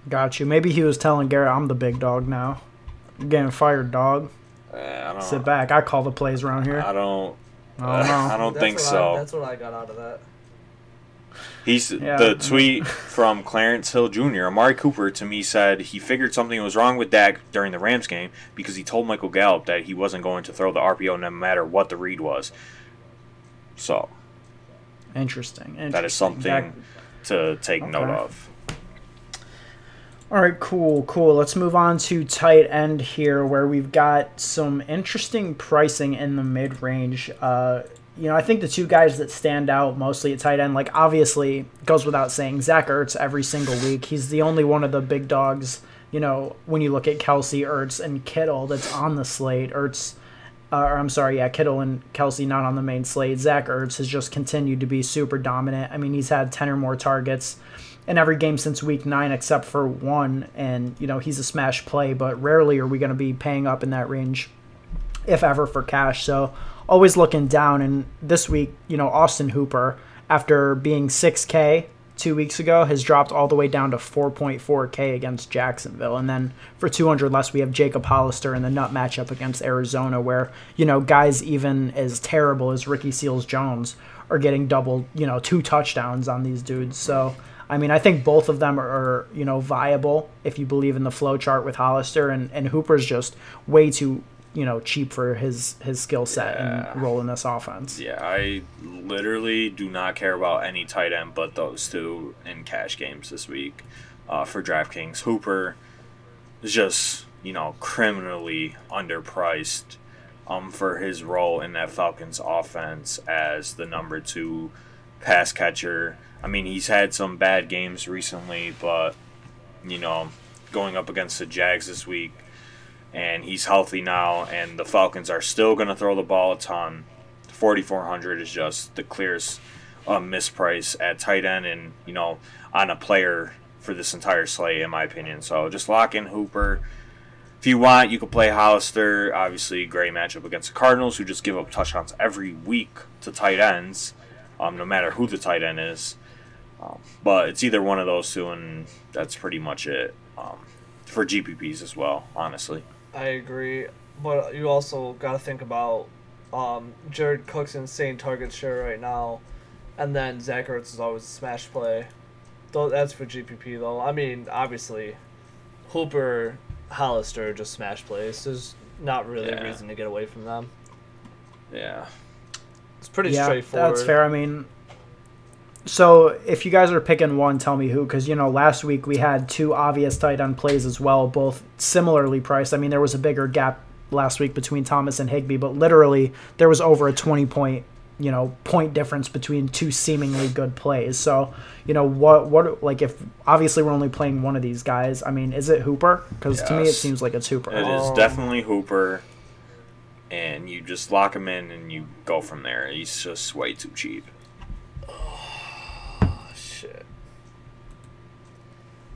Got you. Maybe he was telling Garrett, "I'm the big dog now. You're getting fired, dog." Uh, Sit back. I call the plays around here. I don't. I don't, uh, I don't think so. I, that's what I got out of that. He's yeah. the tweet from Clarence Hill Jr. Amari Cooper to me said he figured something was wrong with Dak during the Rams game because he told Michael Gallup that he wasn't going to throw the RPO no matter what the read was. So, interesting. interesting. That is something Dak... to take okay. note of. All right, cool, cool. Let's move on to tight end here, where we've got some interesting pricing in the mid range. Uh, you know, I think the two guys that stand out mostly at tight end, like obviously goes without saying, Zach Ertz every single week. He's the only one of the big dogs. You know, when you look at Kelce, Ertz, and Kittle that's on the slate. Ertz, uh, or I'm sorry, yeah, Kittle and Kelce not on the main slate. Zach Ertz has just continued to be super dominant. I mean, he's had ten or more targets in every game since week nine except for one, and you know he's a smash play. But rarely are we going to be paying up in that range, if ever, for cash. So always looking down. And this week, you know, Austin Hooper, after being 6K two weeks ago, has dropped all the way down to 4.4K against Jacksonville. And then for 200 less, we have Jacob Hollister in the nut matchup against Arizona, where, you know, guys even as terrible as Ricky Seals Jones are getting double, you know, two touchdowns on these dudes. So. I mean, I think both of them are, are, you know, viable if you believe in the flow chart with Hollister, and, and Hooper's just way too you know cheap for his his skill set yeah. and role in this offense. Yeah, I literally do not care about any tight end but those two in cash games this week uh, for DraftKings. Hooper is just you know criminally underpriced um, for his role in that Falcons offense as the number two pass catcher. I mean, he's had some bad games recently, but you know, going up against the Jags this week and he's healthy now, and the Falcons are still going to throw the ball a ton. 4,400 is just the clearest uh, misprice at tight end, and you know, on a player for this entire slate, in my opinion. So just lock in Hooper. If you want, you could play Hollister. Obviously, great matchup against the Cardinals, who just give up touchdowns every week to tight ends, um, no matter who the tight end is. Um, but it's either one of those two, and that's pretty much it um, for GPPs as well, honestly. I agree, but you also got to think about um, Jared Cook's insane target share right now. And then Zach Ertz is always a smash play. Though that's for GPP though. I mean, obviously, Hooper, Hollister are just smash plays. There's not really Yeah. a reason to get away from them. Yeah. It's pretty yeah, straightforward. that's fair. I mean, so if you guys are picking one, tell me who, because you know last week we had two obvious tight end plays as well, both similarly priced. I mean, there was a bigger gap last week between Thomas and Higbee, but literally there was over a twenty point, you know, point difference between two seemingly good plays. So you know what, what like if obviously we're only playing one of these guys. I mean, is it Hooper? Because to me it seems like it's Hooper. It is Um, definitely Hooper. And you just lock him in and you go from there. He's just way too cheap. Oh, shit.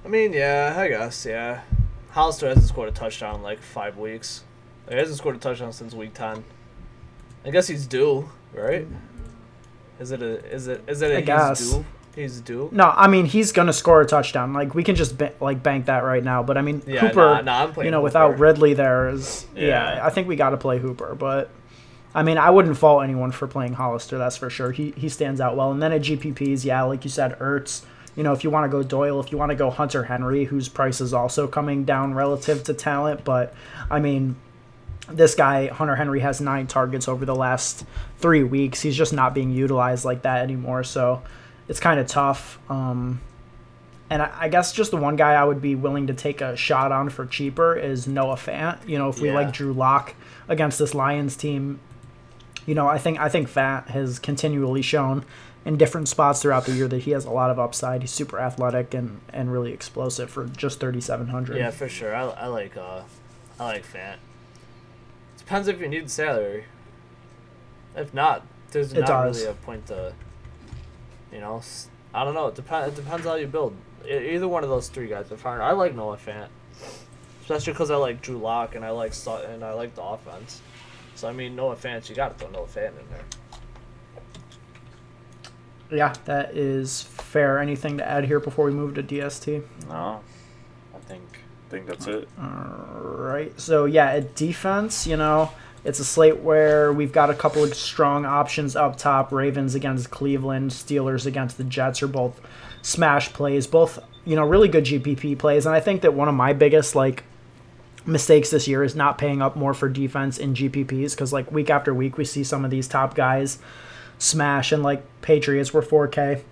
I mean, yeah, I guess, yeah. Hollister hasn't scored a touchdown in like five weeks. Like, he hasn't scored a touchdown since week ten. I guess he's due, right? Is it a is it is it a I he's guess. due? He's due. No, I mean he's gonna score a touchdown. Like we can just ba- like bank that right now. But I mean Yeah, Hooper, nah, nah, you know, Hooper. without Ridley there is yeah. Yeah. I think we got to play Hooper. But I mean I wouldn't fault anyone for playing Hollister. That's for sure. He he stands out well. And then at GPPs, yeah, like you said, Ertz. You know, if you want to go Doyle, if you want to go Hunter Henry, whose price is also coming down relative to talent, but I mean. This guy, Hunter Henry, has nine targets over the last three weeks. He's just not being utilized like that anymore. So it's kind of tough. Um, and I, I guess just the one guy I would be willing to take a shot on for cheaper is Noah Fant. You know, if we Yeah. like Drew Lock against this Lions team, you know, I think I think Fant has continually shown in different spots throughout the year that he has a lot of upside. He's super athletic and, and really explosive for just thirty seven hundred. Yeah, for sure. I, I like uh, I like Fant. Depends if you need salary. If not, there's It not does. really a point to. You know, I don't know. It depends. It depends how you build. Either one of those three guys are fine. I like Noah Fant, especially because I like Drew Lock and I like Sutton and I like the offense. So I mean, Noah Fant, you got to throw Noah Fant in there. Yeah, that is fair. Anything to add here before we move to DST? No. I think I think that's it. All right. So yeah, at defense, you know, it's a slate where we've got a couple of strong options up top. Ravens against Cleveland, Steelers against the Jets are both smash plays, both you know really good GPP plays. And I think that one of my biggest like mistakes this year is not paying up more for defense in GPPs because like week after week we see some of these top guys smash and like Patriots were 4K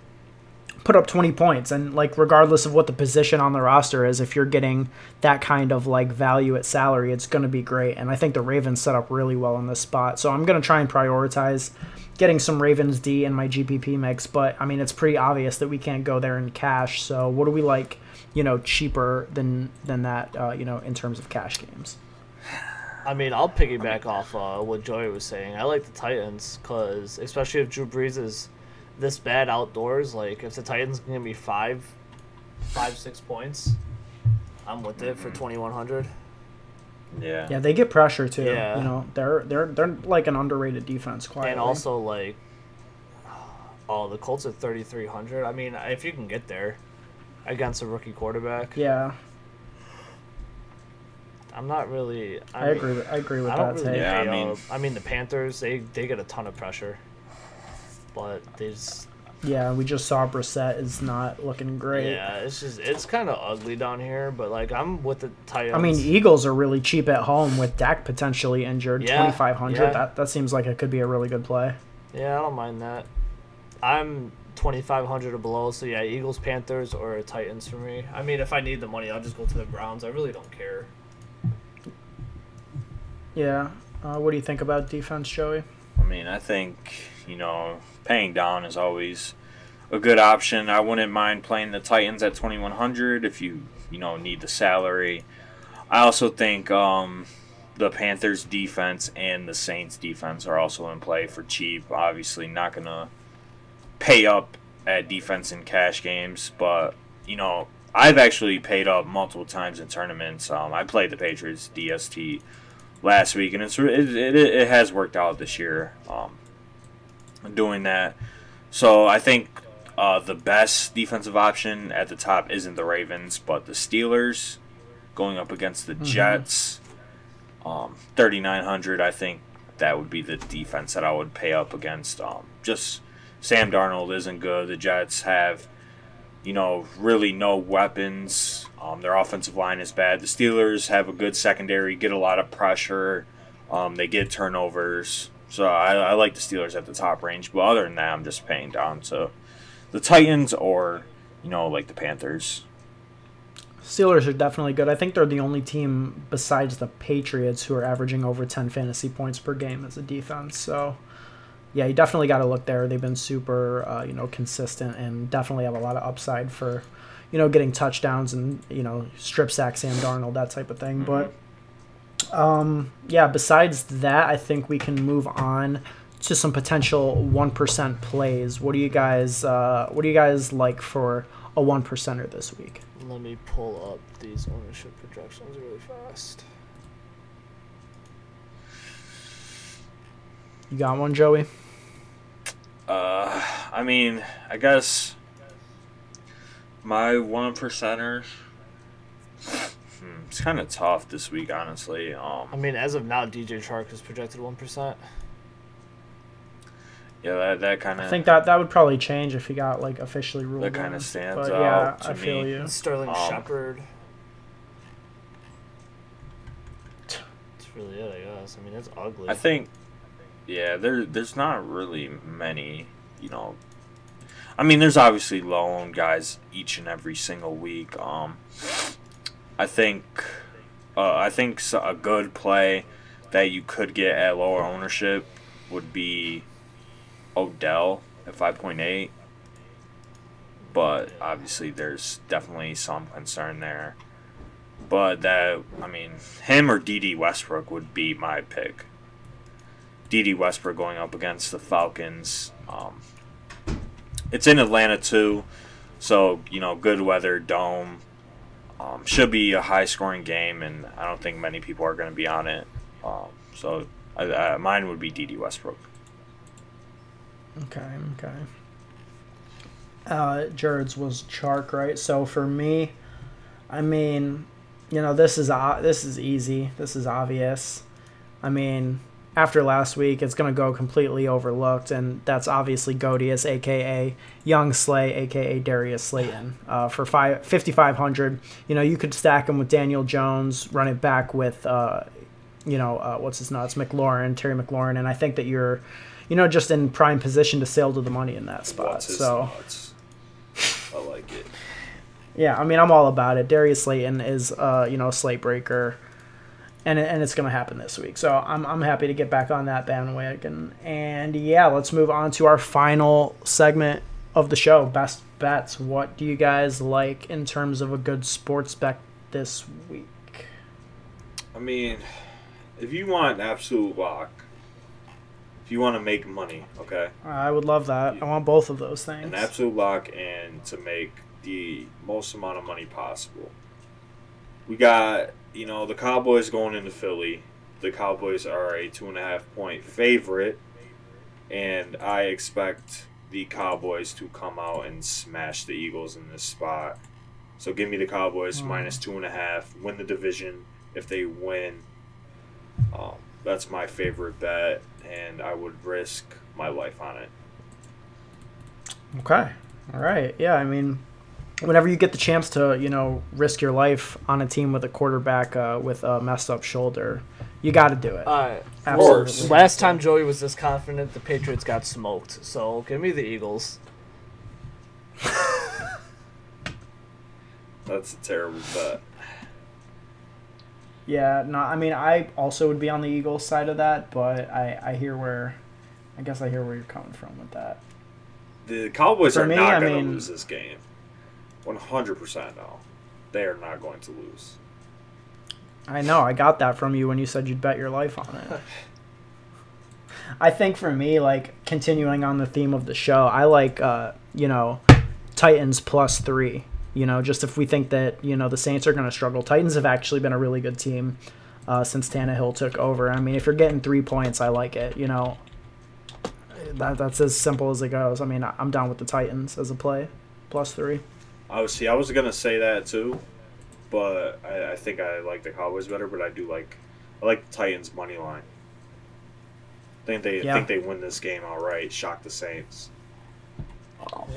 put up 20 points. And like regardless of what the position on the roster is if you're getting that kind of like value at salary it's going to be great. And i think the ravens set up really well in this spot. So i'm going to try and prioritize getting some ravens d in my gpp mix. But i mean it's pretty obvious that we can't go there in cash. So what do we like you know cheaper than than that uh, you know in terms of cash games I mean, I'll piggyback off uh, what Joey was saying. I like the Titans because, especially if Drew Brees is this bad outdoors, like if the Titans can give me five, five, six points, I'm with it for twenty one hundred. Yeah. yeah they get pressure too Yeah. you know they're they're they're like an underrated defense quietly. And also like, oh, the Colts at thirty three hundred. I mean, if you can get there against a rookie quarterback, yeah I'm not really. i, mean, agree with, i agree with I that really. Yeah, I mean- up. I mean, the Panthers they they get a ton of pressure, but they just Yeah, we just saw Brissett is not looking great. Yeah, it's just it's kind of ugly down here, but like I'm with the Titans. I mean, Eagles are really cheap at home with Dak potentially injured. Yeah, Twenty five hundred. yeah. That that seems like it could be a really good play. yeah, I don't mind that. I'm 2500 or below, so yeah, Eagles, Panthers, or Titans for me. I mean, if I need the money, I'll just go to the Browns. I really don't care. Yeah. Uh, what do you think about defense, Joey? I mean, I think, you know, paying down is always a good option. I wouldn't mind playing the Titans at 2100 if you, you know, need the salary. I also think um, the Panthers defense and the Saints defense are also in play for cheap. Obviously, not going to pay up at defense in cash games, but, you know, I've actually paid up multiple times in tournaments. Um, I played the Patriots DST last week, and it's it, it, it has worked out this year. Um, doing that, so I think uh, the best defensive option at the top isn't the Ravens, but the Steelers going up against the Jets. Um, thirty nine hundred, I think that would be the defense that I would pay up against. Um, just Sam Darnold isn't good. The Jets have, you know, really no weapons. Um, their offensive line is bad. The Steelers have a good secondary, get a lot of pressure. Um, they get turnovers. So I, I like the Steelers at the top range. But other than that, I'm just paying down to the Titans or, you know, like the Panthers. Steelers are definitely good. I think they're the only team besides the Patriots who are averaging over 10 fantasy points per game as a defense. So, yeah, you definitely got to look there. They've been super, uh, you know, consistent and definitely have a lot of upside for, you know, getting touchdowns and you know strip sack Sam Darnold that type of thing. Mm-hmm. But, um, yeah, besides that, I think we can move on to some potential one percent plays. What do you guys, uh, what do you guys like for a one percenter this week? Let me pull up these ownership projections really fast. You got one, Joey? Uh, I mean, I guess my one percenters. Hmm, it's kind of tough this week, honestly. Um, I mean, as of now, DJ Chark is projected one percent. yeah, that that kind I think that that would probably change if he got like officially ruled. That kinda stands but, yeah, out to I feel you. Sterling Um, Shepard. That's really it, I guess. I mean, it's ugly. I think, yeah, there there's not really many, you know. I mean, there's obviously low guys each and every single week. Um, I think, uh, I think a good play that you could get at lower ownership would be Odell at five point eight. But obviously, there's definitely some concern there. But that, I mean, him or DD Westbrook would be my pick. DD Westbrook going up against the Falcons. Um, it's in Atlanta too, so you know, good weather, dome. Um, should be a high scoring game, and I don't think many people are going to be on it. Um, so I, I, mine would be DD Westbrook. Okay, okay. Uh, Jared's was Chark, right? So for me, I mean, you know, this is o- this is easy. This is obvious. I mean, after last week, it's gonna go completely overlooked, and that's obviously Godius, aka Young Slay, aka Darius Slayton, uh, for five fifty five hundred. You know, you could stack him with Daniel Jones, run it back with, uh, you know, uh, what's his nuts, McLaurin, Terry McLaurin, and I think that you're, you know, just in prime position to sail to the money in that spot. So. nuts? I like it. Yeah, I mean, I'm all about it. Darius Slayton is, uh, you know, a slate breaker, and and it's gonna happen this week. So I'm I'm happy to get back on that bandwagon. And yeah, let's move on to our final segment of the show, best bets. What do you guys like in terms of a good sports bet this week? I mean, if you want an absolute lock, if you want to make money, okay, I would love that. I want both of those things. an absolute lock and to make the most amount of money possible. We got, you know, the Cowboys going into Philly. The Cowboys are a two and a half point favorite, and I expect the Cowboys to come out and smash the Eagles in this spot. So give me the Cowboys Hmm. minus two and a half, win the division. If they win, um, that's my favorite bet, and I would risk my life on it. Okay. All right. Yeah, I mean, whenever you get the chance to, you know, risk your life on a team with a quarterback uh, with a messed up shoulder, you got to do it. All right. Absolutely. Last time Joey was this confident, the Patriots got smoked. So give me the Eagles. That's a terrible bet. Yeah, no, I mean, I also would be on the Eagles side of that, but I, I hear where, I guess I hear where you're coming from with that. The Cowboys For are me, not I going to mean- lose this game. 100% no. They are not going to lose. I know, I got that from you when you said you'd bet your life on it. I think for me, like, continuing on the theme of the show, I like, uh, you know, Titans plus three. You know, just if we think that, you know, the Saints are going to struggle. Titans have actually been a really good team uh, since Tannehill took over. I mean, if you're getting three points, I like it. You know, that, that's as simple as it goes. I mean, I'm down with the Titans as a play, plus three. I was see. I was going to say that too, but I, I think I like the Cowboys better. But I do like I like the Titans money line. I think they Yeah. think they win this game outright. Shock the Saints.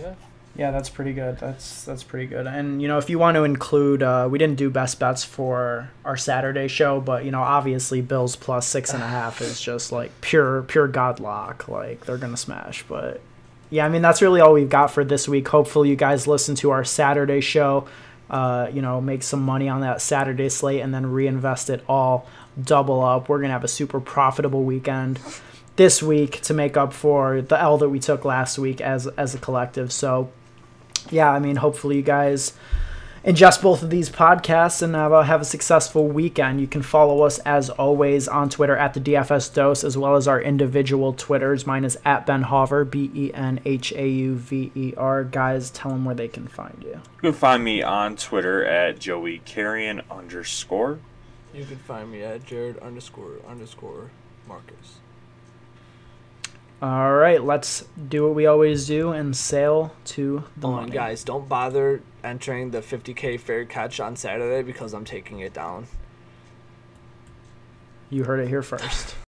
Yeah. Yeah, that's pretty good. That's that's pretty good. And you know, if you want to include, uh, we didn't do best bets for our Saturday show, but you know, obviously Bills plus six and a half is just like pure pure godlock. Like they're gonna smash. But yeah, I mean that's really all we've got for this week. Hopefully, you guys listen to our Saturday show. Uh, you know, make some money on that Saturday slate and then reinvest it all, double up. We're gonna have a super profitable weekend this week to make up for the L that we took last week as as a collective. So yeah, I mean, hopefully you guys ingest both of these podcasts and have a, have a successful weekend. You can follow us as always on Twitter at the DFS Dose, as well as our individual Twitters. Mine is at Ben Hauver, B E N H A U V E R. Guys, tell them where they can find you. You can find me on Twitter at Joey Carrion underscore. You can find me at Jared underscore underscore Marcus. All right, let's do what we always do and sail to the money. guys, don't bother entering the 50k fair catch on Saturday because I'm taking it down. You heard it here first.